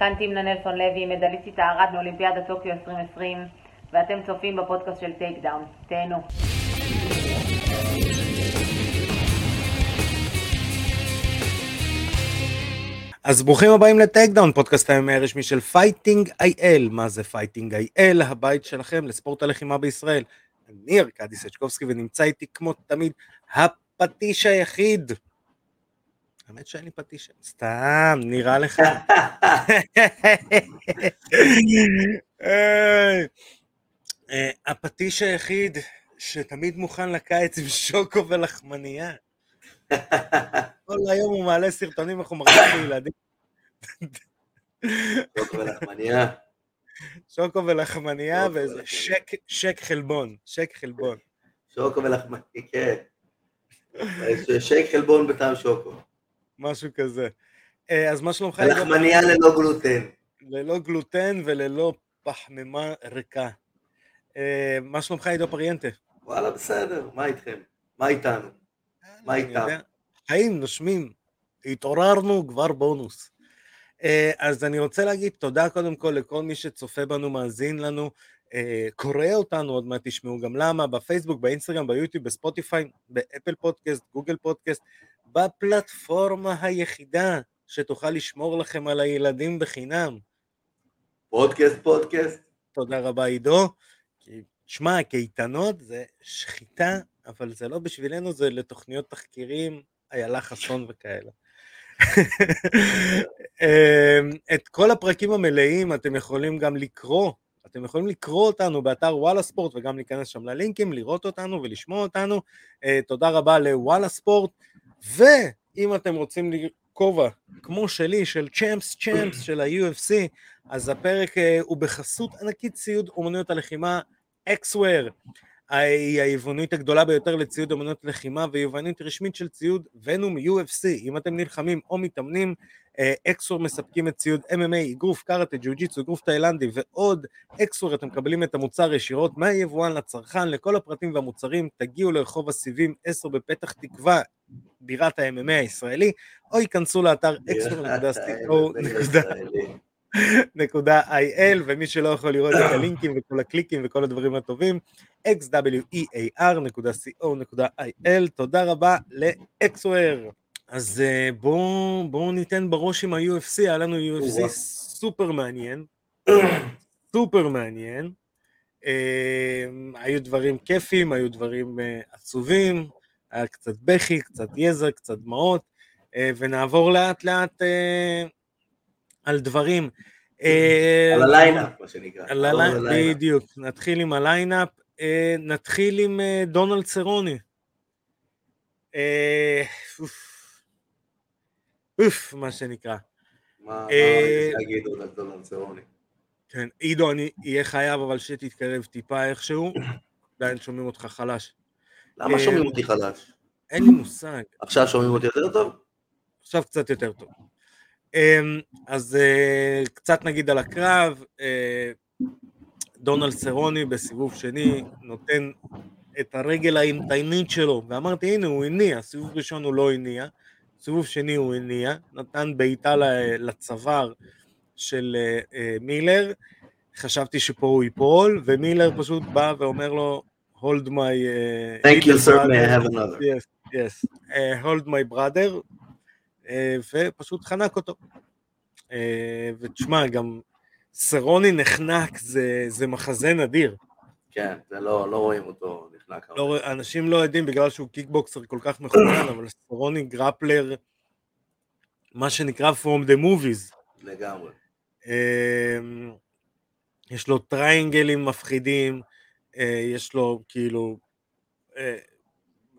כאן תמנה נלסון לוי, מדליסטית הארד מאולימפיאדת טוקיו 2020, ואתם צופים בפודקאסט של טייק דאון. תהנו. אז ברוכים הבאים לטייק דאון, פודקאסט הימי הרשמי של Fighting IL. מה זה Fighting IL? הבית שלכם לספורט הלחימה בישראל. אני ארכדי סצ'קובסקי ונמצא איתי כמו תמיד הפטיש היחיד. האמת שאין לי פטיש, סתם, נראה לך. אה, הפטיש היחיד שתמיד מוכן לקיץ עם שוקו ולחמנייה. כל היום הוא מעלה סרטונים איך הוא מרגיש לילדים. שוקו ולחמניה. שוקו ולחמניה ואיזה שק חלבון, שק חלבון. שוקו ולחמניה, כן. שייק חלבון בטעם שוקו. משהו כזה. אה, אז מה שלומך? לחמניה ללא גלוטן. ללא גלוטן וללא פחמימה ריקה. אה, מה שלומך עידו פריאנטה? וואלה, בסדר, מה איתכם? מה איתנו? מה איתם? חיים, נושמים, התעוררנו, כבר בונוס. אה, אז אני רוצה להגיד תודה קודם כל לכל מי שצופה בנו, מאזין לנו, קורא אותנו, עוד מעט תשמעו גם למה, בפייסבוק, באינסטגרם, ביוטיוב, בספוטיפיי, באפל פודקאסט, גוגל פודקאסט, בפלטפורמה היחידה שתוכל לשמור לכם על הילדים בחינם. פודקאסט, פודקאסט. תודה רבה עידו. שמע, קייטנות זה שחיטה, אבל זה לא בשבילנו, זה לתוכניות תחקירים, איילה חסון וכאלה. אמ, את כל הפרקים המלאים אתם יכולים גם לקרוא, אתם יכולים לקרוא אותנו באתר וואלה ספורט וגם להיכנס שם ללינקים, לראות אותנו ולשמוע אותנו. אה, תודה רבה לוואלה ספורט. ואם אתם רוצים כובע כמו שלי, של צ'אמפס צ'אמפס של ה-UFC, אז הפרק uh, הוא בחסות ענקית ציוד אומנויות הלחימה, אקסוור. היא היבואנית הגדולה ביותר לציוד אומנויות לחימה ויבואנית רשמית של ציוד ונום UFC. אם אתם נלחמים או מתאמנים, אקסור מספקים את ציוד MMA, אגרוף קארטה, ג'ו-ג'יצו, אגרוף תאילנדי ועוד. אקסור אתם מקבלים את המוצר ישירות מהיבואן לצרכן, לכל הפרטים והמוצרים תגיעו לרחוב הסיבים 10 בפתח תקווה, בירת ה-MMA הישראלי, או ייכנסו לאתר xor.co.il ומי שלא יכול לראות את הלינקים וכל הקליקים וכל הדברים הטובים, xwear.co.il, תודה רבה לאקסוור. אז אה, בואו בוא ניתן בראש עם ה-UFC, היה לנו UFC סופר מעניין, סופר מעניין. אה, היו דברים כיפים, היו דברים אה, עצובים, היה קצת בכי, קצת יזע, קצת דמעות, ונעבור לאט לאט על דברים. על ה lineup, מה שנקרא. על ה lineup, בדיוק. נתחיל עם ה lineup, נתחיל עם דונלד סרוני. Uh, אוף, מה שנקרא. מה רציתי להגיד עוד על דונלד? כן, עידו, אני אהיה חייב אבל שתתקרב טיפה איכשהו, עדיין שומעים אותך חלש. למה שומעים אותי חלש? אין לי מושג. עכשיו שומעים אותי יותר טוב? עכשיו קצת יותר טוב. אז קצת נגיד על הקרב, דונלד סרוני בסיבוב שני נותן את הרגל האימתיינית שלו, ואמרתי הנה הוא הניע, סיבוב ראשון הוא לא הניע, סיבוב שני הוא הניע, נתן בעיטה לצוואר של מילר, חשבתי שפה הוא ייפול, ומילר פשוט בא ואומר לו, hold my... Thank you sir, may I have another. Yes, yes, uh, hold my brother, uh, ופשוט חנק אותו. Uh, ותשמע, גם סרוני נחנק, זה, זה מחזה נדיר. כן, זה לא, לא רואים אותו לא, אנשים לא יודעים בגלל שהוא קיקבוקסר כל כך מכונן, אבל סרוני גרפלר, מה שנקרא From the Movies. לגמרי. יש לו טריינגלים מפחידים, יש לו כאילו,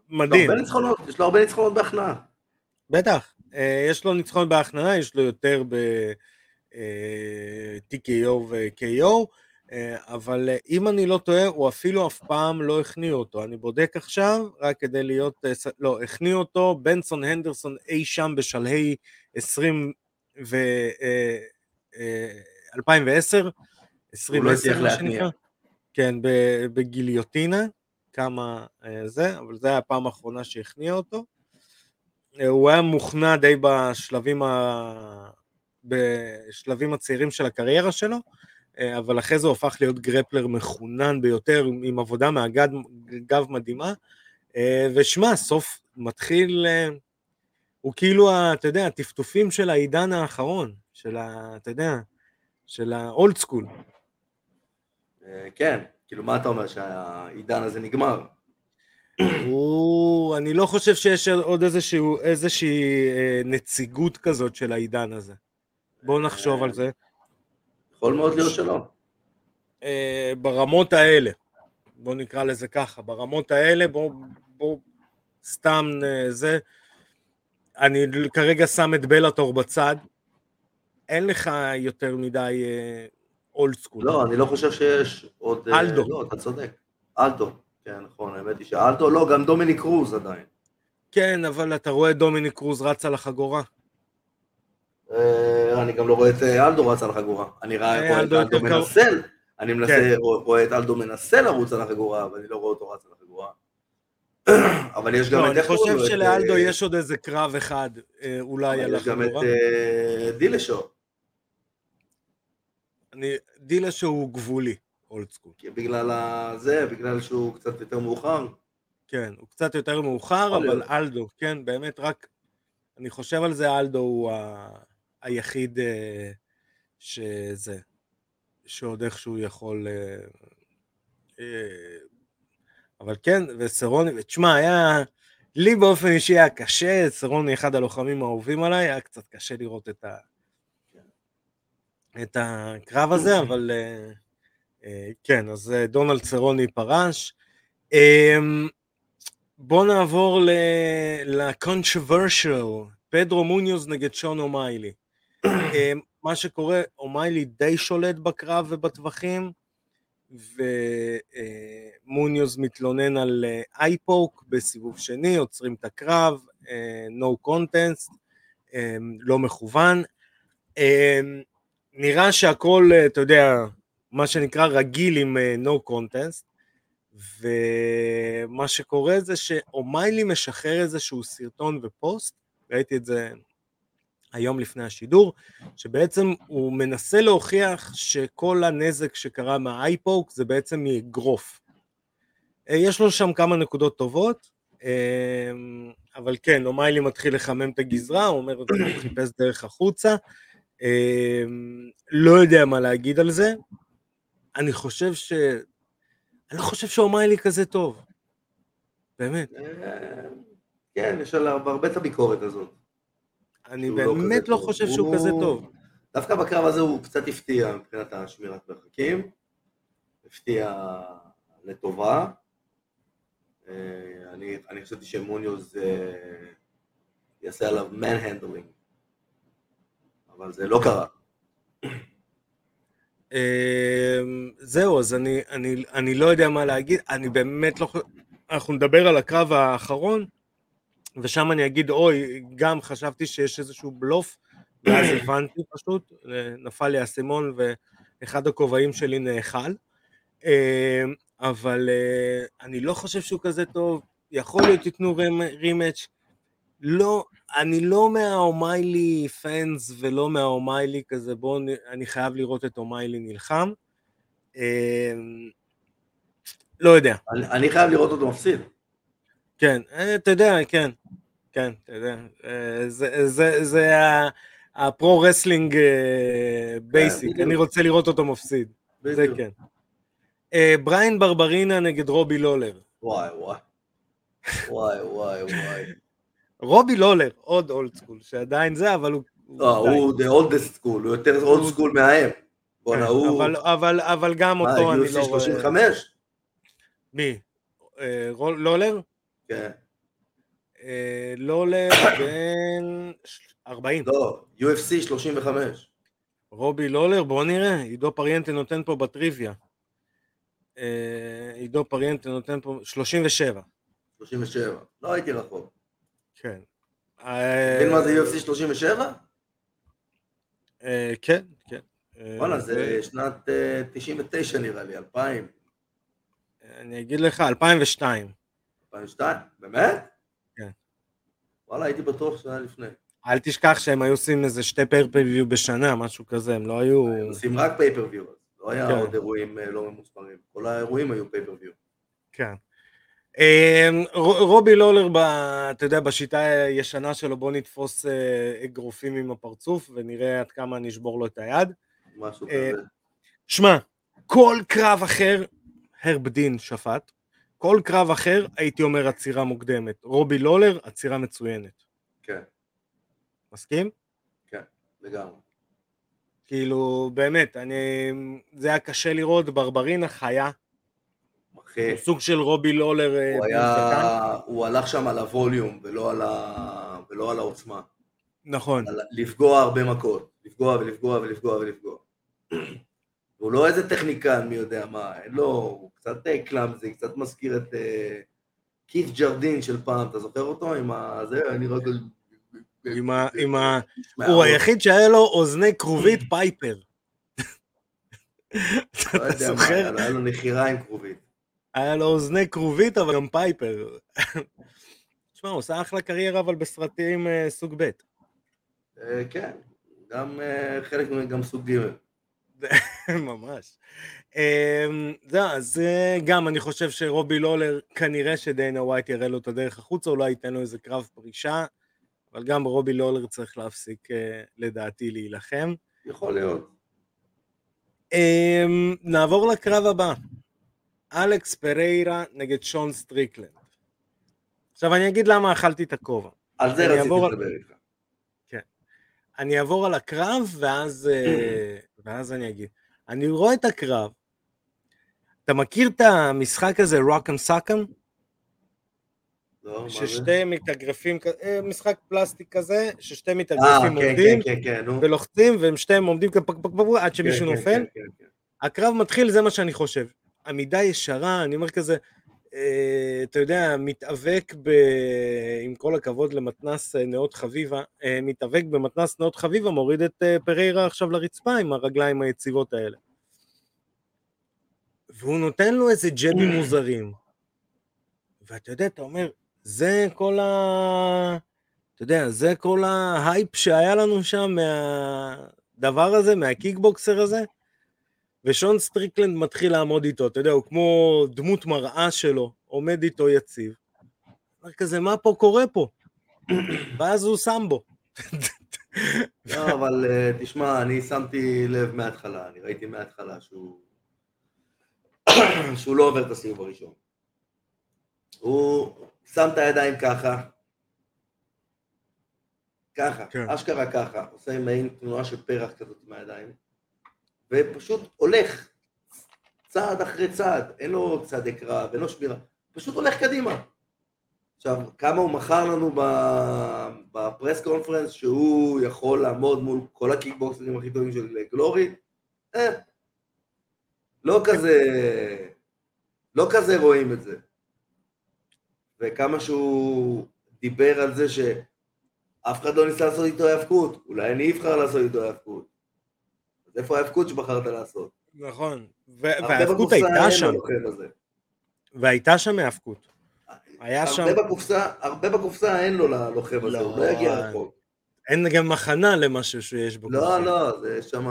מדהים. הרבה ניצחונות, יש לו הרבה ניצחונות בהכנעה. בטח, יש לו ניצחונות בהכנעה, יש לו יותר ב-TKO ו-KO, אבל אם אני לא טועה, הוא אפילו אף פעם לא הכניע אותו. אני בודק עכשיו, רק כדי להיות, לא, הכניע אותו בנסון הנדרסון אי שם בשלהי 20 ו... 2010, 2010 מה שנקרא. כן, בגיליוטינה, כמה זה, אבל זו הייתה הפעם האחרונה שהכניע אותו. הוא היה מוכנע די בשלבים בשלבים הצעירים של הקריירה שלו, אה, אבל אחרי זה הוא הפך להיות גרפלר מחונן ביותר, עם עבודה מהגב מדהימה. אה, ושמע, סוף מתחיל, אה, הוא כאילו, אתה יודע, הטפטופים של העידן האחרון, של ה... אתה יודע, של האולד סקול. כן, כאילו מה אתה אומר, שהעידן הזה נגמר? הוא, אני לא חושב שיש עוד איזשהו, איזושהי נציגות כזאת של העידן הזה. בואו נחשוב על זה. יכול מאוד להיות שלא. אה, ברמות האלה, בואו נקרא לזה ככה, ברמות האלה, בואו בוא, סתם אה, זה, אני כרגע שם את בלאטור בצד, אין לך יותר מדי אולד uh, סקול. לא, אני לא חושב שיש עוד... אה, אלדו. לא, אתה צודק. אלדו, כן, נכון, האמת היא שאלדו, לא, גם דומיני קרוז עדיין. כן, אבל אתה רואה דומיני קרוז רץ על החגורה. אה, אני גם לא רואה את אה, אלדו רץ על החגורה. אני רואה את אלדו מנסה, אני כן. רואה את אלדו מנסה לרוץ על החגורה, אבל אני לא רואה אותו רץ על החגורה. אבל יש גם לא, את... אני חושב שלאלדו אה, יש עוד איזה קרב אחד, אולי על החגורה. יש גם את דילשו. דילשו הוא גבולי, אולד סקול. בגלל זה, בגלל שהוא קצת יותר מאוחר. כן, הוא קצת יותר מאוחר, אבל אלדו, כן, באמת רק, אני חושב על זה, אלדו הוא ה... היחיד אה, שזה, שעוד איכשהו יכול... אה, אה, אבל כן, וסרוני, ותשמע, היה... לי באופן אישי היה קשה, סרוני אחד הלוחמים האהובים עליי, היה קצת קשה לראות את, ה... את הקרב הזה, אבל כן, אז דונלד סרוני פרש. בואו נעבור ל-controversial, פדרו מוניוז נגד שון אומיילי. אמ, מה שקורה, אומיילי די שולט בקרב ובטווחים, ומוניוז מתלונן על eye poke בסיבוב שני, עוצרים את הקרב, no contest, לא מכוון. נראה שהכל, אתה יודע, מה שנקרא רגיל עם no contest, ומה שקורה זה שאומיילי משחרר איזשהו סרטון ופוסט, ראיתי את זה היום לפני השידור, שבעצם הוא מנסה להוכיח שכל הנזק שקרה מה eye poke זה בעצם מאגרוף. אה, יש לו שם כמה נקודות טובות, אה, אבל כן, אומיילי מתחיל לחמם את הגזרה, הוא אומר, הוא חיפש דרך החוצה, אה, לא יודע מה להגיד על זה. אני חושב ש... אני לא חושב שאומיילי כזה טוב, באמת. כן, יש עליו הרבה את הביקורת הזאת. אני לא באמת לא, חושב שהוא הוא... כזה טוב. דווקא בקרב הזה הוא קצת הפתיע מבחינת השמירת מרחקים, הפתיע לטובה. אה, אני, אני חשבתי שמוניוז אה, יעשה עליו מן-הנדלינג, אבל זה לא קרה. אמ, זהו, אז אני, אני, אני לא יודע מה להגיד, אני באמת לא חושב, אנחנו נדבר על הקרב האחרון, ושם אני אגיד, אוי, גם חשבתי שיש איזשהו בלוף, ואז הבנתי פשוט, נפל לי האסימון ואחד הכובעים שלי נאכל. אה, אבל אה, אני לא חושב שהוא כזה טוב, יכול להיות ייתנו רימץ', לא, אני לא מהאומיילי פאנס ולא מהאומיילי כזה, בואו, אני חייב לראות את אומיילי נלחם. אה, לא יודע. אני, אני חייב לראות אותו מפסיד. כן, אתה יודע, כן. כן, אתה יודע, אה, זה, זה, זה ה pro wrestling אה, basic, אני רוצה לראות אותו מפסיד, זה כן. אה, בריין ברברינה נגד רובי לולר. וואי וואי. וואי וואי וואי. רובי לולר, עוד old school, שעדיין זה, אבל הוא... לא, הוא the oldest school, הוא יותר old school מההם. בואנה, כן, הוא... אבל גם אותו אני לא רואה... 35? מי? לולר? כן. אה, לא עולה בין 40. לא, UFC 35. רובי לולר, בוא נראה, עידו פריאנטה נותן פה בטריוויה. אה, עידו פריאנטה נותן פה 37. 37, לא הייתי רחוק. כן. מבין מה זה UFC 37? כן, כן. וואלה, זה שנת 99 נראה לי, 2000. אני אגיד לך, 2002. 2002? באמת? כן. וואלה, הייתי בטוח שהיה לפני. אל תשכח שהם היו עושים איזה שתי פייפריוויו בשנה, משהו כזה, הם לא היו... הם עושים רק פייפריוויו, לא היה כן. עוד אירועים אה, לא ממוספרים, כל האירועים היו פייפריוויו. כן. אמ, רובי לולר, ב, אתה יודע, בשיטה הישנה שלו, בוא נתפוס אה, אגרופים עם הפרצוף ונראה עד כמה אני אשבור לו את היד. משהו אה, כזה. שמע, כל קרב אחר, הרב דין שפט, כל קרב אחר הייתי אומר עצירה מוקדמת. רובי לולר, עצירה מצוינת. כן, מסכים? לגמרי. כאילו, באמת, אני... זה היה קשה לראות, ברברינה חיה, אחי, הוא סוג של רובי לולר אה, הוא היה. הוא הלך שם על הווליום ולא על, ה... ולא על העוצמה. נכון, על... לפגוע הרבה מכות, לפגוע ולפגוע ולפגוע ולפגוע. הוא לא איזה טכניקן, מי יודע מה, אין לו, קצת אה, קלאמזי, קצת מזכיר את אה, כית' ג'רדין של פעם, אתה זוכר אותו? עם ה... זה, אני רק... עם ה... עם ה... הוא. היחיד שהיה לו אוזני כרובית פייפר. לא אתה זוכר? היה לו- נחירה עם כרובית. היה לו אוזני כרובית אבל גם פייפר. תשמע, הוא עושה אחלה קריירה אבל בסרטים אה, סוג ב'. אה, כן, גם אה, חלק מהם גם סוג ג'. ממש. אמ, זהו, אז אה, גם אני חושב שרובי לולר, כנראה שדיינה ווייט יראה לו את הדרך החוצה, אולי ייתן לו איזה קרב פרישה, אבל גם רובי לולר צריך להפסיק, אה, לדעתי, להילחם. יכול להיות. אמ, נעבור לקרב הבא. אלכס פריירה נגד שון סטריקלנד. עכשיו אני אגיד למה אכלתי את הכובע. על זה רציתי לדבר איתך. אני אעבור על הקרב ואז, אה, ואז אני אגיד. אני רואה את הקרב. אתה מכיר את המשחק הזה, Sock'em? לא, מה זה? ששתי מתאגרפים, אה, משחק פלסטיק כזה, ששתי אה, מתאגרפים כן, עומדים כן, כן. ולוחצים והם שתיהם עומדים כפק פק פק עד שמישהו נופל. הקרב מתחיל, זה מה שאני חושב. עמידה ישרה, אני אומר כזה, אה, אתה יודע, מתאבק ב... עם כל הכבוד למתנס אה, נאות חביבה, אה, מתאבק במתנס נאות חביבה, מוריד את אה, פריירה עכשיו לרצפה עם הרגליים היציבות האלה. והוא נותן לו איזה ג'בים מוזרים. ואתה יודע, אתה אומר, זה כל ה... אתה יודע, זה כל ההייפ שהיה לנו שם מהדבר הזה, מהקיקבוקסר הזה. ושון סטריקלנד מתחיל לעמוד איתו, אתה יודע, הוא כמו דמות מראה שלו, עומד איתו יציב. אומר כזה, מה פה קורה פה? ואז הוא שם בו. לא, אבל אה, תשמע, אני שמתי לב מההתחלה, אני ראיתי מההתחלה שהוא... שהוא לא עובר את הסיבוב הראשון. הוא שם את הידיים ככה, ככה, כן. אשכרה ככה, עושה מעין תנועה של פרח כזאת עם הידיים, ופשוט הולך צעד אחרי צעד, אין לו צעדי קרב, אין לו שמירה, פשוט הולך קדימה. עכשיו, כמה הוא מכר לנו בפרס קונפרנס שהוא יכול לעמוד מול כל הקיקבוקסרים הכי טובים של גלורי? אה, לא כזה, לא כזה רואים את זה. וכמה שהוא דיבר על זה שאף אחד לא ניסה לעשות איתו היאבקות, אולי אני אבחר לעשות איתו היאבקות. אז איפה ההיאבקות שבחרת לעשות? נכון, הרבה וההאבקות בקופסה הייתה שם. והייתה שם האבקות. היה הרבה שם- בקופסה, הרבה בקופסה אין לו ללוחם הזה, הוא לא לא, יגיע רחוק. אין גם הכנה למשהו שיש בו. לא, לא, זה שם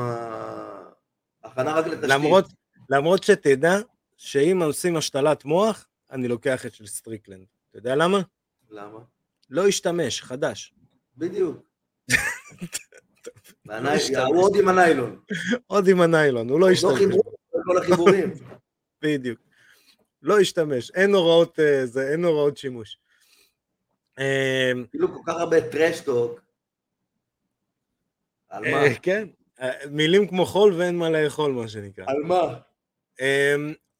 הכנה רק לתשתית. למרות, למרות שתדע שאם עושים השתלת מוח, אני לוקח את של סטריקלנד. אתה יודע למה? למה? לא ישתמש, חדש. בדיוק. הוא עוד עם הניילון. עוד עם הניילון, הוא לא לא ישתמש. חיברו את כל החיבורים. בדיוק. לא ישתמש, אין הוראות, אה, זה, אין הוראות שימוש. אה, כאילו כל כך הרבה טרשטוק. על מה? אה, כן, אה, מילים כמו חול ואין מה לאכול, מה שנקרא. על מה?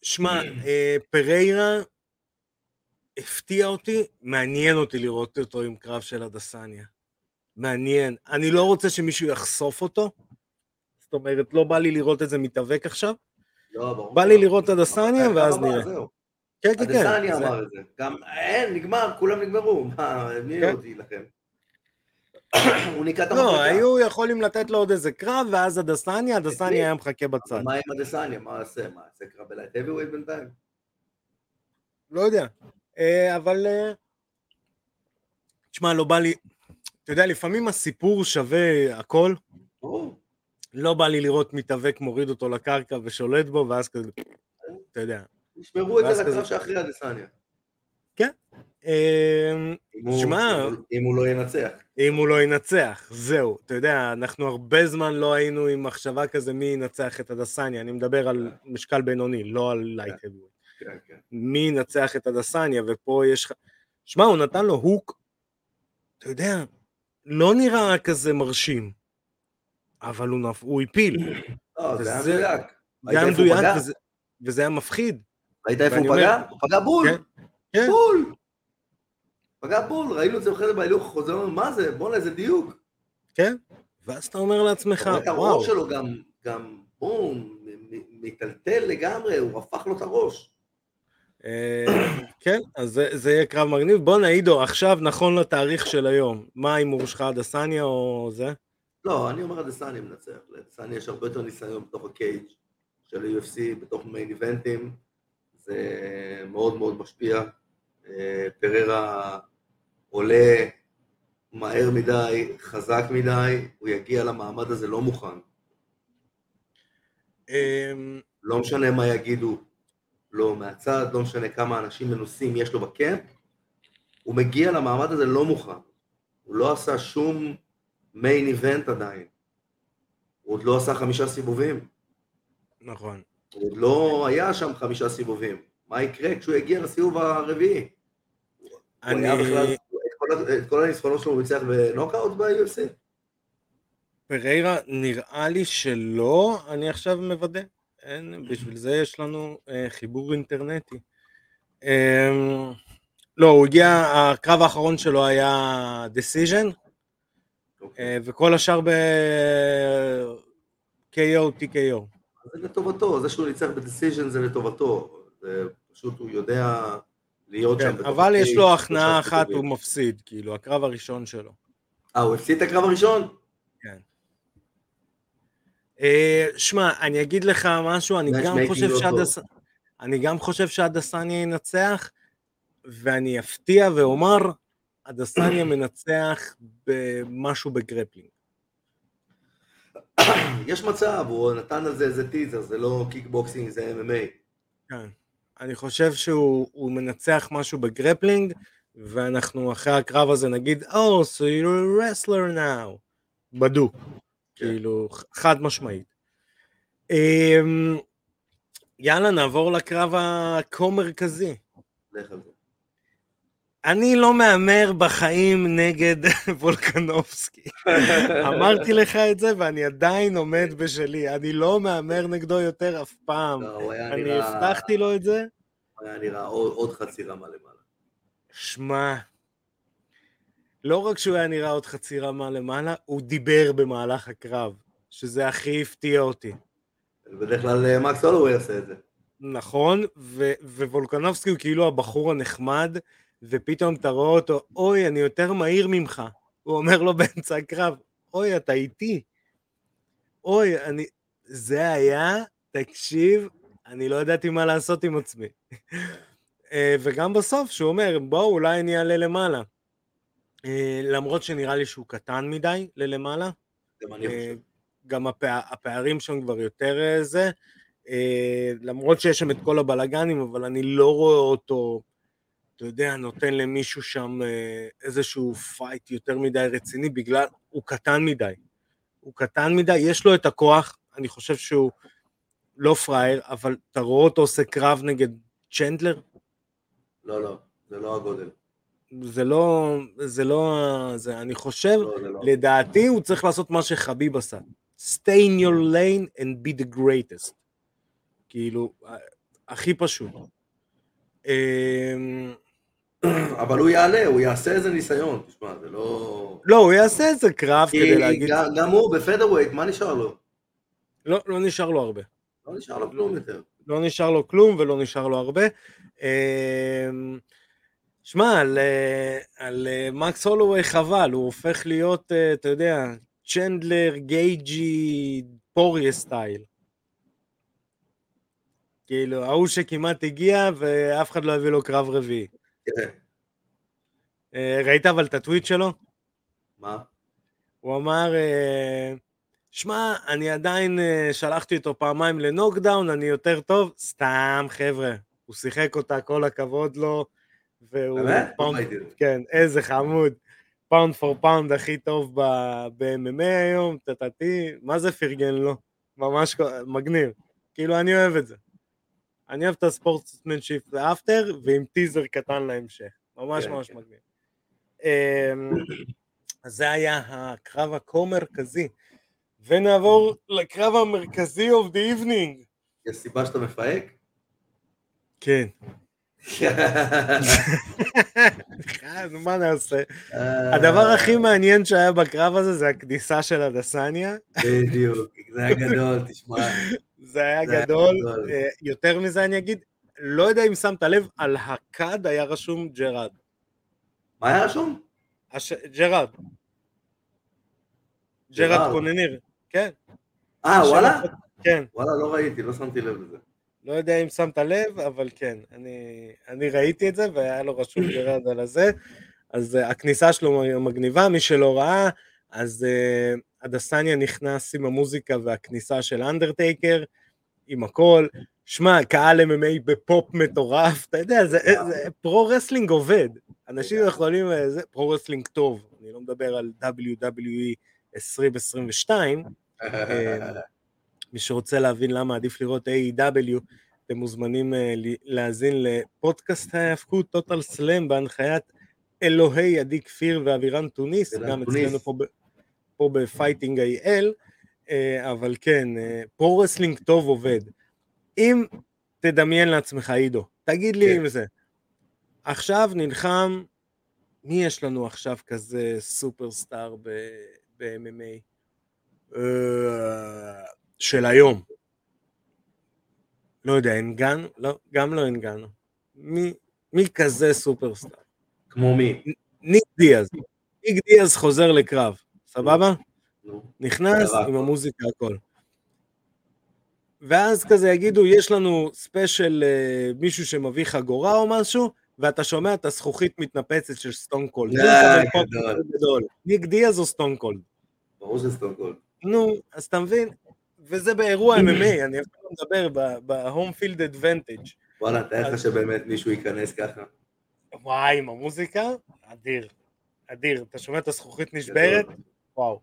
שמע, פריירה הפתיע אותי, מעניין אותי לראות אותו עם קרב של הדסניה. מעניין. אני לא רוצה שמישהו יחשוף אותו, זאת אומרת, לא בא לי לראות את זה מתאבק עכשיו, לא, ברור. בא לי לראות את הדסניה ואז נראה. כן, כן, כן. הדסניה זה- אמר את זה. גם, אין, נגמר, כולם נגמרו. מה, מי כן. עוד יילחם? הוא ניקה את לא, המחלקה. היו יכולים לתת לו עוד איזה קרב, ואז הדסניה, הדסניה היה מחכה בצד. מה עם הדסניה? מה יעשה? מה, יעשה קרב בלייט heavyweight בינתיים? לא יודע. אה, אבל... אה, תשמע, לא בא לי... אתה יודע, לפעמים הסיפור שווה הכל. לא בא לי לראות מתאבק מוריד אותו לקרקע ושולט בו, ואז כזה, אתה יודע. ישמרו את זה לקרב שאחרי אדסניה. אמ, אם הוא- שמע- אם הוא- לא ינצח. אם הוא לא ינצח, זהו. אתה יודע, אנחנו הרבה זמן לא היינו עם מחשבה כזה מי ינצח את אדסניה. אני מדבר על משקל בינוני, לא על light. כן, כן. מי ינצח את הדסניה, ופה יש לך... שמע, הוא נתן לו הוק, אתה יודע, לא נראה כזה מרשים, אבל הוא, נפ... הוא הפיל. לא, זה היה מדויק. זה היה מדויק? וזה, וזה היה מפחיד. ראית איפה הוא אומר- פגע? הוא פגע בול. כן, כן. בול. פגע בול, ראינו את זה אחרי זה בהילוך, חוזר, מה זה? בואנה, איזה דיוק. כן? ואז אתה אומר לעצמך, רואה את וואו, הראש שלו גם, גם, בום, מיטלטל לגמרי, הוא הפך לו את הראש. אה, כן, אז זה, זה יהיה קרב מגניב. בוא נעידו, עכשיו נכון לתאריך של היום, מה ההימור שלך, הדסניה או זה? לא, אני אומר הדסני מנצח. לדסני יש הרבה יותר ניסיון בתוך הקייג' של UFC, בתוך מיין איבנטים. זה מאוד מאוד משפיע. אה, פררה עולה מהר מדי, חזק מדי, הוא יגיע למעמד הזה לא מוכן. אה, לא משנה מה יגידו לו מהצד, לא משנה כמה אנשים מנוסים יש לו בקמפ, הוא מגיע למעמד הזה לא מוכן. הוא לא עשה שום מיין איבנט עדיין. הוא עוד לא עשה חמישה סיבובים. נכון. הוא עוד לא היה שם חמישה סיבובים. מה יקרה כשהוא יגיע לסיבוב הרביעי? הוא אני... היה בכלל, את כל, ה- את כל הניצחונות שלו הוא ניצח בנוקאוט ב-UFC? פריירה, נראה לי שלא, אני עכשיו מוודא. אין, בשביל זה יש לנו אה, חיבור אינטרנטי. אה, לא, הוא הגיע, הקרב האחרון שלו היה decision, אוקיי. אה, וכל השאר ב-KO, TKO. זה לטובתו, זה שהוא ניצח בדיסיז'ן זה לטובתו. זה פשוט הוא יודע להיות שם. כן, בתוך אבל יש לו הכנעה אחת. הוא מפסיד, כאילו, הקרב הראשון שלו. אה, הוא הפסיד את הקרב הראשון? אה, שמע, אני אגיד לך משהו, אני גם Matchmaking חושב לא שהדס... אני גם חושב שהדסניה ינצח, ואני אפתיע ואומר, הדסניה מנצח במשהו בגרפלינג. יש מצב, הוא נתן על זה איזה טיזר, זה לא קיקבוקסינג, זה MMA. כן. אני חושב שהוא הוא מנצח משהו ב grappling, ואנחנו אחרי הקרב הזה נגיד, Oh, so you're a wrestler now. בדוק. כאילו, חד משמעית. אמ, יאללה, נעבור לקרב הקו-מרכזי. אני לא מהמר בחיים נגד וולקנובסקי. אמרתי לך את זה ואני עדיין עומד בשלי. אני לא מהמר נגדו יותר אף פעם. לא, אני. הבטחתי לו את זה. היה נראה עוד חצי רמה למעלה. שמע, לא רק שהוא היה נראה עוד חצי רמה למעלה, הוא דיבר במהלך הקרב, שזה הכי הפתיע אותי. בדרך כלל אה, מקס הולווי עושה את זה. נכון, ו- ווולקנובסקי הוא כאילו הבחור הנחמד, ופתאום אתה רואה אותו, אוי, אני יותר מהיר ממך. הוא אומר לו באמצע הקרב, אוי, אתה איתי. אוי, אני... זה היה, תקשיב, אני לא ידעתי מה לעשות עם עצמי. אה, וגם בסוף, שהוא אומר, בואו, אולי אני אעלה למעלה. אה, למרות שנראה לי שהוא קטן מדי ללמעלה. גם אני אה, חושב. גם הפע... הפערים שם כבר יותר אה, זה, למרות שיש שם את כל הבלגנים, אבל אני לא רואה אותו, אתה יודע, נותן למישהו שם איזשהו פייט יותר מדי רציני, בגלל, הוא קטן מדי. הוא קטן מדי, יש לו את הכוח, אני חושב שהוא לא פראייר, אבל אתה רואה אותו עושה קרב נגד צ'נדלר, לא, לא, זה לא הגודל. זה לא, זה לא, זה, אני חושב, לא, לא. לדעתי הוא צריך לעשות מה שחביב עשה. stay in your lane and be the greatest. כאילו, הכי פשוט. אמ, אבל הוא יעלה, הוא יעשה איזה ניסיון, תשמע, זה לא... לא, הוא יעשה איזה קרב כדי להגיד, גם- גם הוא בפדרווייט, מה נשאר לו? לא, לא נשאר לו הרבה. לא נשאר לו כלום יותר. לא נשאר לו כלום ולא נשאר לו הרבה. שמע, על, אה, על אה, מקס הולווי חבל, הוא הופך להיות, אה, אתה יודע, צ'נדלר, גייג'י, פוריה סטייל. כאילו, ההוא שכמעט הגיע ואף אחד לא הביא לו קרב רביעי. כן. ראית אבל את הטוויט שלו? מה? הוא אמר, שמע, אני עדיין שלחתי אותו פעמיים ל knockdown, אני יותר טוב. סתם, חבר'ה, הוא שיחק אותה, כל הכבוד לו. והוא... באמת? לא pound, זה. כן, איזה חמוד. pound for pound הכי טוב ב-MMA היום, טטטי, מה זה פרגן לו? ממש מגניב. כאילו, אני אוהב את זה. אני אוהב את ה sportsmanship ל after, ועם טיזר קטן להמשך. ממש כן, ממש כן. מגניב. אמ, זה היה הקרב הכה-מרכזי. ונעבור לקרב המרכזי of the evening. יש סיבה שאתה מפהק? כן. מה נעשה? הדבר הכי מעניין שהיה בקרב הזה זה הכניסה של הדסניה. בדיוק, זה היה גדול, תשמע. זה היה גדול. אה, יותר מזה אני אגיד, לא יודע אם שמת לב, על הכד היה רשום ג'רארד. מה היה רשום? ג'רארד. ג'רארד קנוניר. כן. אה, וואלה? כן. וואלה, לא ראיתי, לא שמתי לב לזה. לא יודע אם שמת לב, אבל כן, אני, אני ראיתי את זה והיה לו רשום ג'רארד על הזה. אז uh, הכניסה שלו מגניבה, מי שלא ראה, אז uh, אדסניה נכנס עם המוזיקה והכניסה של אנדרטייקר, עם הכל. שמע, קהל MMA בפופ מטורף, אתה יודע, זה, זה pro wrestling עובד. אנשים יכולים, אה, זה pro wrestling טוב, אני לא מדבר על WWE 2022, מי שרוצה להבין למה עדיף לראות AEW, אתם מוזמנים ל- להאזין לפודקאסט ההאבקות טוטל סלאם בהנחיית אלוהי עדי כפיר ואבירן אבירן גם. אצלנו פה, פה בפייטינג IL, אה, אבל כן, אה, pro-wrestling טוב עובד. אם תדמיין לעצמך, עידו, תגיד לי כן. אם זה. עכשיו נלחם, מי יש לנו עכשיו כזה superstar ב- ב-MMA? של היום. לא יודע, אנגנו? לא, גם לא אנגנו. מי, מי כזה superstar? כמו מי? ניק דיאז. ניק דיאז חוזר לקרב, סבבה? נכנס. עם המוזיקה הכל. ואז כזה יגידו, יש לנו special אה, מישהו שמביא חגורה או משהו, ואתה שומע את הזכוכית מתנפצת של סטון קולד. ניק דיאז או סטון קולד? ברור שזה סטון קולד. נו, אז אתה מבין? וזה באירוע MMA, אני אפילו לא מדבר ב-home field advantage. וואלה, תאר לך שבאמת מישהו ייכנס ככה. וואי, עם המוזיקה, אדיר. אדיר. אתה שומע את הזכוכית נשברת? וואו.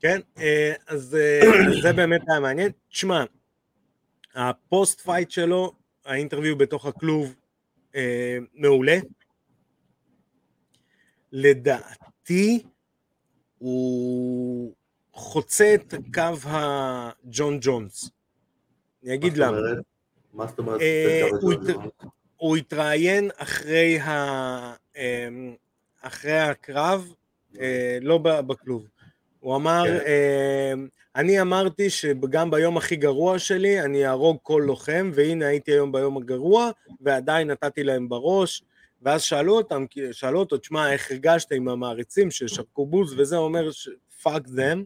כן, אה, אז אה, זה באמת היה מעניין. תשמע, ה post fight שלו, ה interview בתוך הכלוב, אה, מעולה. לדעתי, הוא חוצה את קו הג'ון ג'ונס. אני אגיד למה. מה זאת אומרת? אה, הוא? הוא התראיין אחרי, ה... אמ, אחרי הקרב, אה, לא בכלוב. הוא אמר, כן. אמ, אני אמרתי שגם ביום הכי גרוע שלי אני אהרוג כל לוחם, והנה הייתי היום ביום הגרוע, ועדיין נתתי להם בראש, ואז שאלו אותם, שאלו אותו, תשמע, איך הרגשת עם המעריצים ששרקו בוז, וזה אומר, fuck them,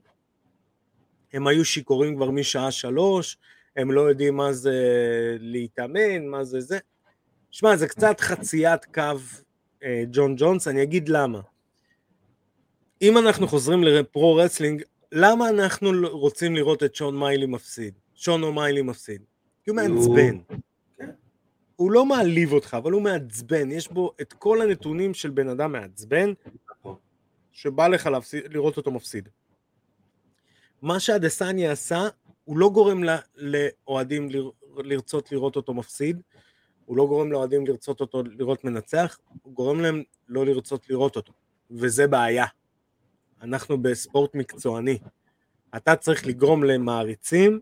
הם היו שיכורים כבר משעה שלוש, הם לא יודעים מה זה להתאמן, מה זה זה. שמע, זה קצת חציית קו אה, ג'ון ג'ונס, אני אגיד למה. אם אנחנו חוזרים ל pro wrestling, למה אנחנו לא- רוצים לראות את שון או'מאלי מפסיד? שון או'מאלי מפסיד? כי הוא- מעצבן. הוא לא מעליב אותך, אבל הוא מעצבן. יש בו את כל הנתונים של בן אדם מעצבן, נכון. שבא לך להפסיד, לראות אותו מפסיד. מה שהדסניה עשה, הוא לא גורם לאוהדים לר- לרצות לראות אותו מפסיד, הוא לא גורם לאוהדים לרצות אותו לראות מנצח, הוא גורם להם לא לרצות לראות אותו, וזה בעיה. אנחנו בספורט מקצועני. אתה צריך לגרום למעריצים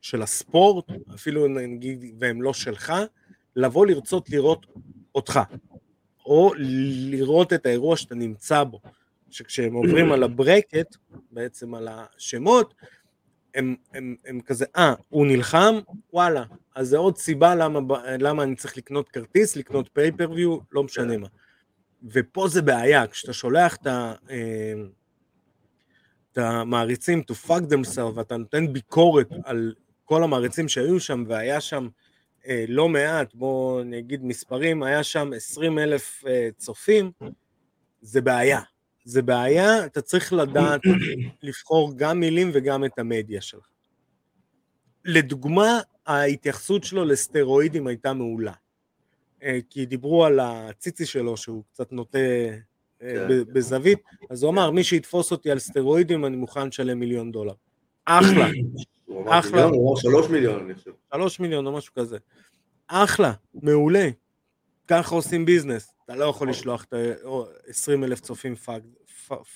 של הספורט, אפילו נגיד והם לא שלך, לבוא לרצות לראות אותך, או לראות את האירוע שאתה נמצא בו. שכשהם עוברים על הברקט, בעצם על השמות, הם, הם, הם כזה, אה, הוא נלחם? וואלה. אז זה עוד סיבה למה, למה אני צריך לקנות כרטיס, לקנות פייפריוויו, לא משנה מה. ופה זה בעיה, כשאתה שולח את ה... אה, את המעריצים to fuck themselves, ואתה נותן ביקורת על כל המעריצים שהיו שם, והיה שם אה, לא מעט, בואו נגיד מספרים, היה שם 20 אלף אה, צופים, זה בעיה. זה בעיה, אתה צריך לדעת לבחור גם מילים וגם את המדיה שלך. לדוגמה, ההתייחסות שלו לסטרואידים הייתה מעולה. אה, כי דיברו על הציצי שלו שהוא קצת נוטה אה, כן. ב- בזווית, אז הוא אמר, מי שיתפוס אותי על סטרואידים אני מוכן לשלם מיליון דולר. אחלה, אחלה. אמר שלוש מיליון, אני חושב. שלוש מיליון או משהו כזה. אחלה, מעולה. ככה עושים business. אתה לא יכול לשלוח את ה-20 אלף צופים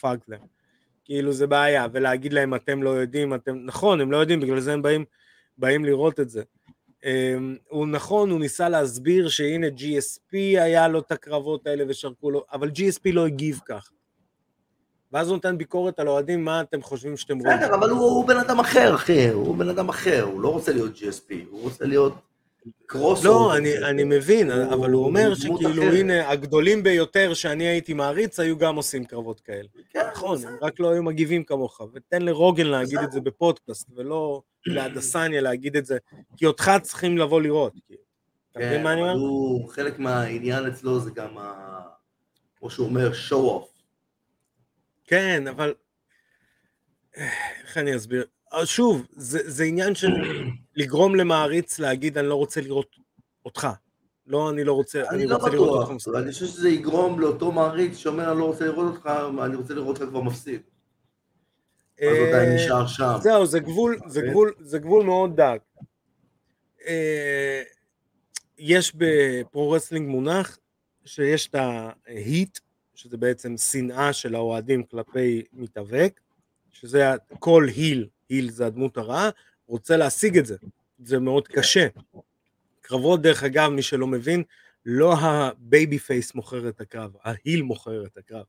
fuck להם. כאילו זה בעיה, ולהגיד להם אתם לא יודעים, אתם, נכון, הם לא יודעים, בגלל זה הם באים, באים לראות את זה. Um, הוא נכון, הוא ניסה להסביר שהנה GSP היה לו את הקרבות האלה ושרקו לו, אבל GSP לא הגיב כך. ואז הוא נותן ביקורת על אוהדים, מה אתם חושבים שאתם רואים? בסדר, אבל הוא הוא בן אדם אחר, אחי, הוא בן אדם אחר, הוא לא רוצה להיות GSP, הוא רוצה להיות קרוס. לא, אני, אני מבין, הוא- אבל הוא אומר שכאילו, אחרת. הנה, הגדולים ביותר שאני הייתי מעריץ, היו גם עושים קרבות כאלה. כן, נכון, בסדר. הם רק לא היו מגיבים כמוך, ותן לרוגן להגיד את זה בפודקאסט, ולא להדסניה להגיד את זה, כי אותך צריכים לבוא לראות. כאילו. אתה מבין כן, מה אני אומר? חלק מהעניין אצלו זה גם, ה... כמו שהוא אומר, show off. כן, אבל... איך אני אסביר? אז שוב, זה, זה עניין של לגרום למעריץ להגיד, אני לא רוצה לראות אותך. לא, אני לא רוצה, אני, אני לא רוצה לראות אותך מפסיד. אני חושב שזה יגרום לאותו מעריץ שאומר, אני לא רוצה לראות אותך, אני רוצה לראות אותך כבר מפסיד. אז עדיין אה, נשאר שם. זהו, זה גבול, זה אוקיי. גבול, זה גבול מאוד דק. אה, יש ב pro-wrestling מונח שיש את ה heat, שזה בעצם שנאה של האוהדים כלפי מתאבק, שזה כל heel, heel זה הדמות הרעה, רוצה להשיג את זה, זה מאוד קשה. קרבות דרך אגב, מי שלא מבין, לא ה babyface מוכר את הקרב, ה heel מוכר את הקרב.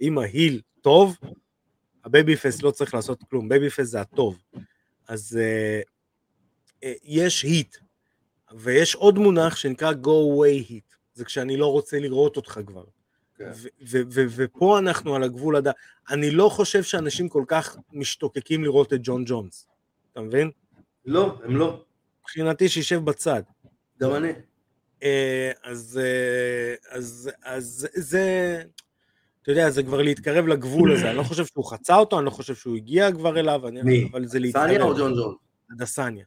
אם ה heel טוב, ה babyface לא צריך לעשות כלום, babyface זה הטוב. אז uh, uh, יש היט, ויש עוד מונח שנקרא go away hit, זה כשאני לא רוצה לראות אותך כבר. כן. ופה אנחנו על הגבול הד... אני לא חושב שאנשים כל כך משתוקקים לראות את ג'ון ג'ונס, אתה מבין? לא, הם לא. מבחינתי שישב בצד. גם אני. אה, אז, אה, אז, אז זה, אתה יודע, זה כבר להתקרב לגבול הזה, אני לא חושב שהוא חצה אותו, אני לא חושב שהוא הגיע כבר אליו, אני? אבל זה סניה או להתקרב. ג'ון ג'ון? הדסניה.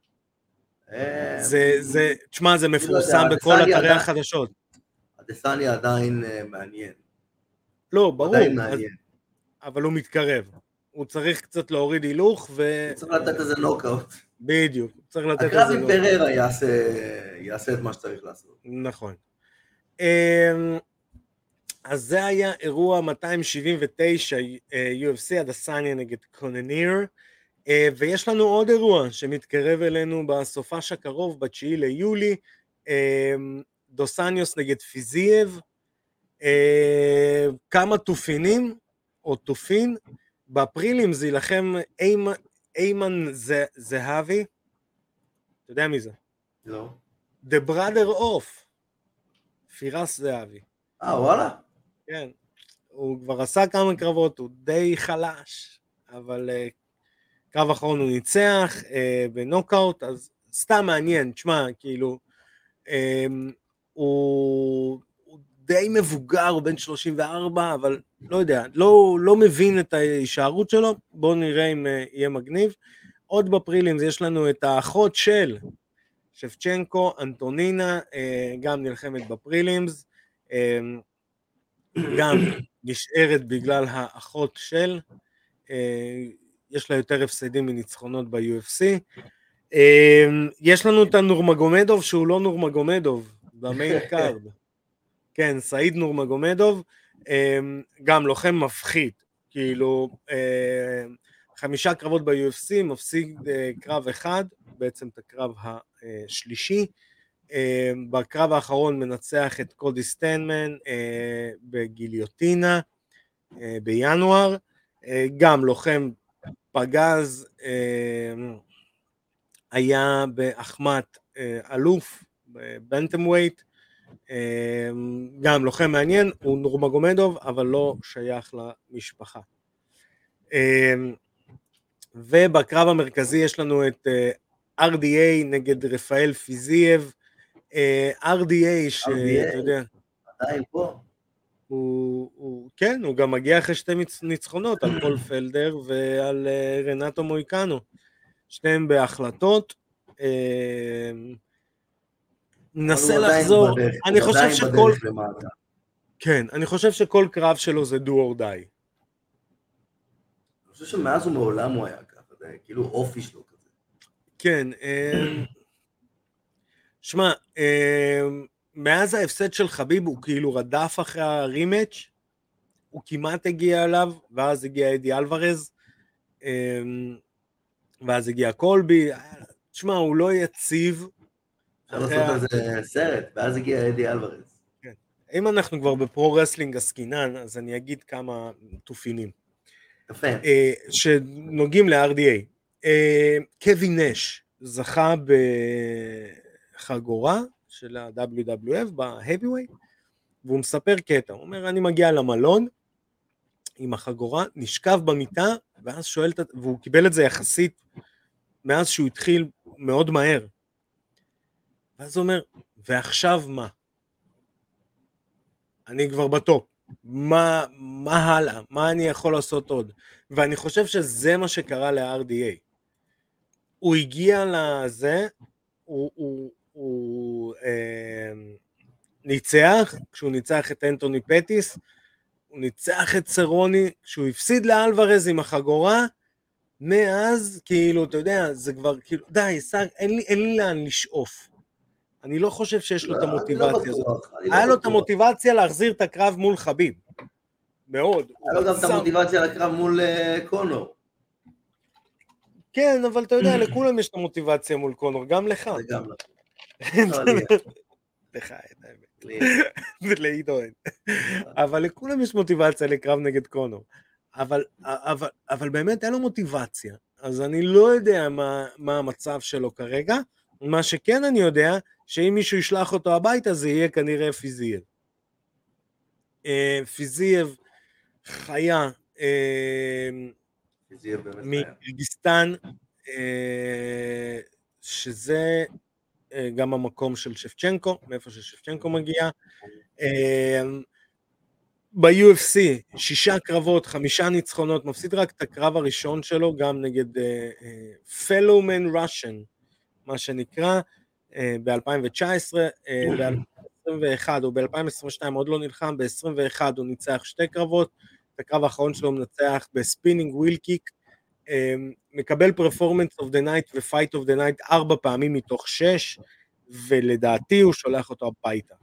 אה, זה, זה, תשמע, זה יודע, מפורסם בכל אתרי עדיין- החדשות. הדסניה עדיין מעניין. לא, ברור, עדיין אז, מעניין. אבל הוא מתקרב. הוא צריך קצת להוריד הילוך, ו... צריך לתת איזה נוקאוט. בדיוק, צריך לתת הקרב איזה... עם פררה יעשה יעשה את מה שצריך לעשות. נכון. אמ, אז זה היה אירוע 279 אה, UFC, הדסניה נגד קונניר, אה, ויש לנו עוד אירוע שמתקרב אלינו בסופש הקרוב, ב-9 ליולי, אמ, דוסניוס נגד פיזייב, אה, כמה תופינים, או תופין, בפרילים זה יילחם איימ- איימן זה- זהבי, אתה יודע מי זה? לא. The brother of, פירס זהבי. אה, וואלה? כן, הוא כבר עשה כמה קרבות, הוא די חלש, אבל uh, קרב אחרון הוא ניצח uh, בנוקאוט, אז סתם מעניין, תשמע, כאילו, um, הוא די מבוגר, הוא בן 34, אבל לא יודע, לא, לא מבין את ההישארות שלו, בואו נראה אם uh, יהיה מגניב. עוד בפרילימס יש לנו את האחות של שבצ'נקו, אנטונינה, uh, גם נלחמת ב prelims. Um, גם נשארת בגלל האחות של, אה, יש לה יותר הפסדים מניצחונות ב-UFC. אה, יש לנו את הנורמגומדוב שהוא לא נורמגומדוב, ב main card. כן, סעיד נורמגומדוב, אה, גם לוחם מפחיד, כאילו אה, חמישה קרבות ב-UFC, מפסיד אה, קרב אחד, בעצם את הקרב השלישי. אה, בקרב האחרון מנצח את קודי סטנמן בגיליוטינה בינואר, גם לוחם פגז, היה באחמת אלוף, בנטם ווייט, גם לוחם מעניין, הוא נורמגומדוב, אבל לא שייך למשפחה. אה, ובקרב המרכזי יש לנו את אה, RDA נגד רפאל פיזייב, אה, RDA, שאתה יודע, עדיין פה. הוא, הוא, כן, הוא גם מגיע אחרי שתי ניצחונות על פול פלדר ועל אה, רנטו מויקנו. שניהם בהחלטות. אה, ננסה לחזור, בדרך, אני חושב שכל. כן, אני חושב שכל קרב שלו זה do or die. אני חושב שמאז ומעולם הוא היה ככה, זה כאילו אופי שלו כזה. כן, אמ, שמע, אמ, מאז ההפסד של חביב הוא כאילו רדף אחרי הרימץ', הוא כמעט הגיע אליו, ואז הגיע אדי אלוורז, אמ, ואז הגיע קולבי, תשמע, הוא לא יציב. אפשר לעשות על זה סרט, ואז הגיע אדי אלוורז. אם אנחנו כבר ב pro wrestling עסקינן, אז אני אגיד כמה תופינים. יפה. אה, שנוגעים ל-RDA. אה, קווין נש זכה בחגורה של ה-WWF ב-Heavyweight, והוא מספר קטע, הוא אומר, אני מגיע למלון עם החגורה, נשכב במיטה, ואז שואל, את והוא קיבל את זה יחסית מאז שהוא התחיל מאוד מהר. ואז הוא אומר, ועכשיו מה? אני כבר בטופ. מה, מה הלאה? מה אני יכול לעשות עוד? ואני חושב שזה מה שקרה ל-RDA. הוא הגיע לזה, הוא, הוא, הוא אה, ניצח, כשהוא ניצח את אנטוני פטיס, הוא ניצח את סרוני, כשהוא הפסיד לאלוורז עם החגורה, מאז, כאילו, אתה יודע, זה כבר, כאילו, די, סאג, אין לי, אין לי לאן לשאוף. אני לא חושב שיש לו את לא, לא המוטיבציה הזאת. לא היה לו את. המוטיבציה להחזיר את הקרב מול חביב. מאוד. היה לו גם את המוטיבציה לקרב מול אה, קונור. כן, אבל אתה יודע, לכולם יש את המוטיבציה מול קונור, גם לך. גם לך אין האמת. ולעידו אין. אבל לכולם יש מוטיבציה לקרב נגד קונור. אבל, אבל, אבל באמת אין לו מוטיבציה. אז אני לא יודע מה, מה המצב שלו כרגע. מה שכן אני יודע, שאם מישהו ישלח אותו הביתה זה יהיה כנראה פיזייב. אה, פיזייב חיה אה. מקירגיסטן, אה, שזה גם המקום של שבצ'נקו, מאיפה ששבצ'נקו מגיע. ב-UFC, שישה קרבות, חמישה ניצחונות, מפסיד רק את הקרב הראשון שלו, גם נגד fellow man Russian, מה שנקרא, ב-2019, ב-2021 או ב-2022 עוד לא נלחם, ב-21 הוא ניצח שתי קרבות, את הקרב האחרון שלו הוא מנצח ב spinning wheel kick, מקבל performance of the night ו fight of the night ארבע פעמים מתוך שש, ולדעתי הוא שולח אותו הביתה.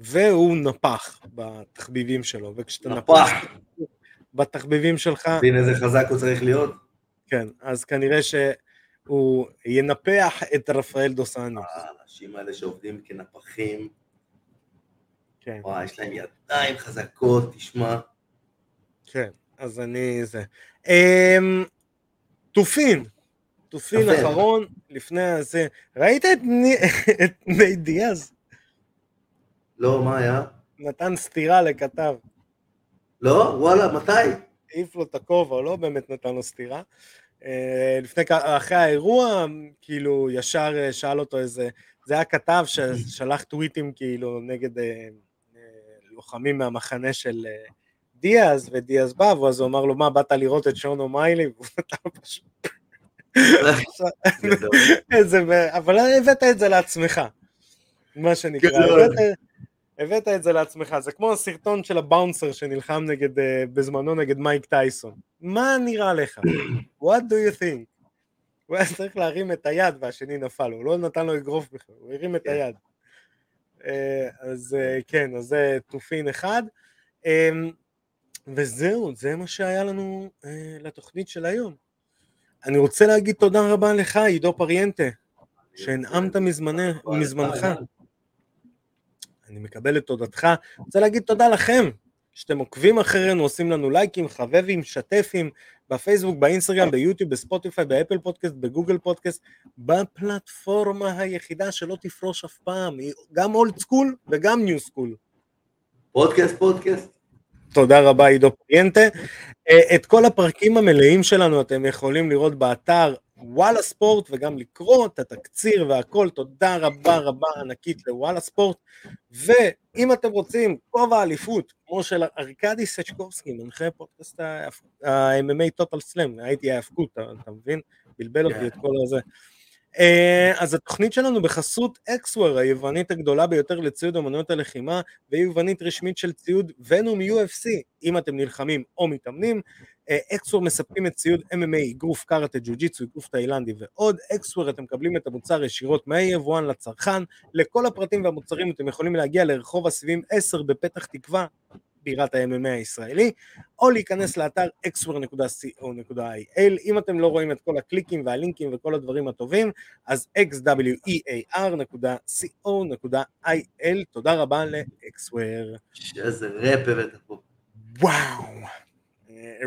והוא נפח בתחביבים שלו, וכשאתה נפח נפח. בתחביבים שלך, מבין איזה חזק הוא צריך להיות? כן, אז כנראה שהוא ינפח את רפאל דוסניוס. האנשים האלה שעובדים כנפחים, כן, וואי, יש להם ידיים חזקות, תשמע. כן, אז אני זה. אמ, תופין, תופין. אחרון, לפני הזה. ראית את ני- את נייט דיאז? לא, מה היה? נתן סטירה לכתב. לא? וואלה, מתי? העיף לו את הכובע, לא באמת נתן לו סטירה. אה, לפני, אחרי האירוע, כאילו, ישר אה, שאל אותו איזה, זה היה כתב ששלח טוויטים כאילו נגד אה, אה, לוחמים מהמחנה של אה, דיאז, ודיאז בא, ואז הוא אמר לו, מה, באת לראות את שון אומיילי? והוא נתן פשוט אבל הבאת את זה לעצמך, מה שנקרא. הבאת- את זה לעצמך, זה כמו הסרטון של הבאונסר שנלחם נגד, אה, בזמנו נגד מייק טייסון. מה נראה לך? What do you think? הוא היה צריך להרים את היד והשני נפל, הוא לא נתן לו אגרוף בכלל, הוא הרים את כן. היד. אה, אז אה, כן, אז זה תופין אחד. וזהו, זה מה שהיה לנו לתוכנית של היום. אני רוצה להגיד תודה רבה לך, עידו פריאנטה, שהנעמת מזמנך. אני מקבל את תודתך. אני רוצה להגיד תודה לכם, שאתם עוקבים אחרינו, עושים לנו לייקים, חבבים, שתפים, בפייסבוק, באינסטגרם, ביוטיוב, בספוטיפיי, באפל פודקאסט, בגוגל פודקאסט, בפלטפורמה היחידה שלא תפרוש אף פעם, היא גם old school וגם new school. פודקאסט, פודקאסט. תודה רבה עידו פריאנטה. אה, את כל הפרקים המלאים שלנו אתם יכולים לראות באתר וואלה ספורט וגם לקרוא את התקציר והכל, תודה רבה רבה ענקית לוואלה ספורט, ואם אתם רוצים כובע אליפות, כמו של ארכדי סצ'קובסקי, מנחה פודקאסט ה-MMA טוטל סלאם, הייתי ההאבקות, אתה מבין? בלבל אותי כן. את כל הזה. אה, אז התוכנית שלנו בחסות אקסוור, היוונית הגדולה ביותר לציוד אמנויות הלחימה, והיא יוונית רשמית של ציוד ונום UFC, אם אתם נלחמים או מתאמנים. אקסוור מספקים את ציוד MMA, אגרוף קארטה, ג'ו-ג'יצו, אגרוף תאילנדי ועוד. אקסוור אתם מקבלים את המוצר ישירות מהיבואן לצרכן. לכל הפרטים והמוצרים אתם יכולים להגיע לרחוב הסיבים 10 בפתח תקווה, בירת ה-MMA הישראלי, או להיכנס לאתר xwer.co.il. אם אתם לא רואים את כל הקליקים והלינקים וכל הדברים הטובים, אז xwear.co.il. תודה רבה לאקסוור. שאיזה ראפ הבאת פה. וואו.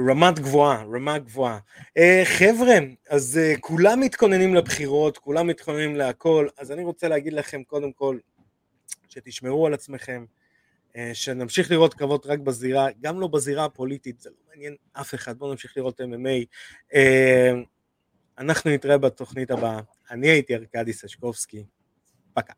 רמת גבוהה, רמה גבוהה. Uh, חבר'ה, אז uh, כולם מתכוננים לבחירות, כולם מתכוננים להכל, אז אני רוצה להגיד לכם קודם כל, שתשמרו על עצמכם, שנמשיך לראות קרבות רק בזירה, גם לא בזירה הפוליטית, זה לא מעניין אף אחד, בואו נמשיך לראות MMA. אה, אנחנו נתראה בתוכנית הבאה. אני הייתי ארכדי סשקובסקי, פקה.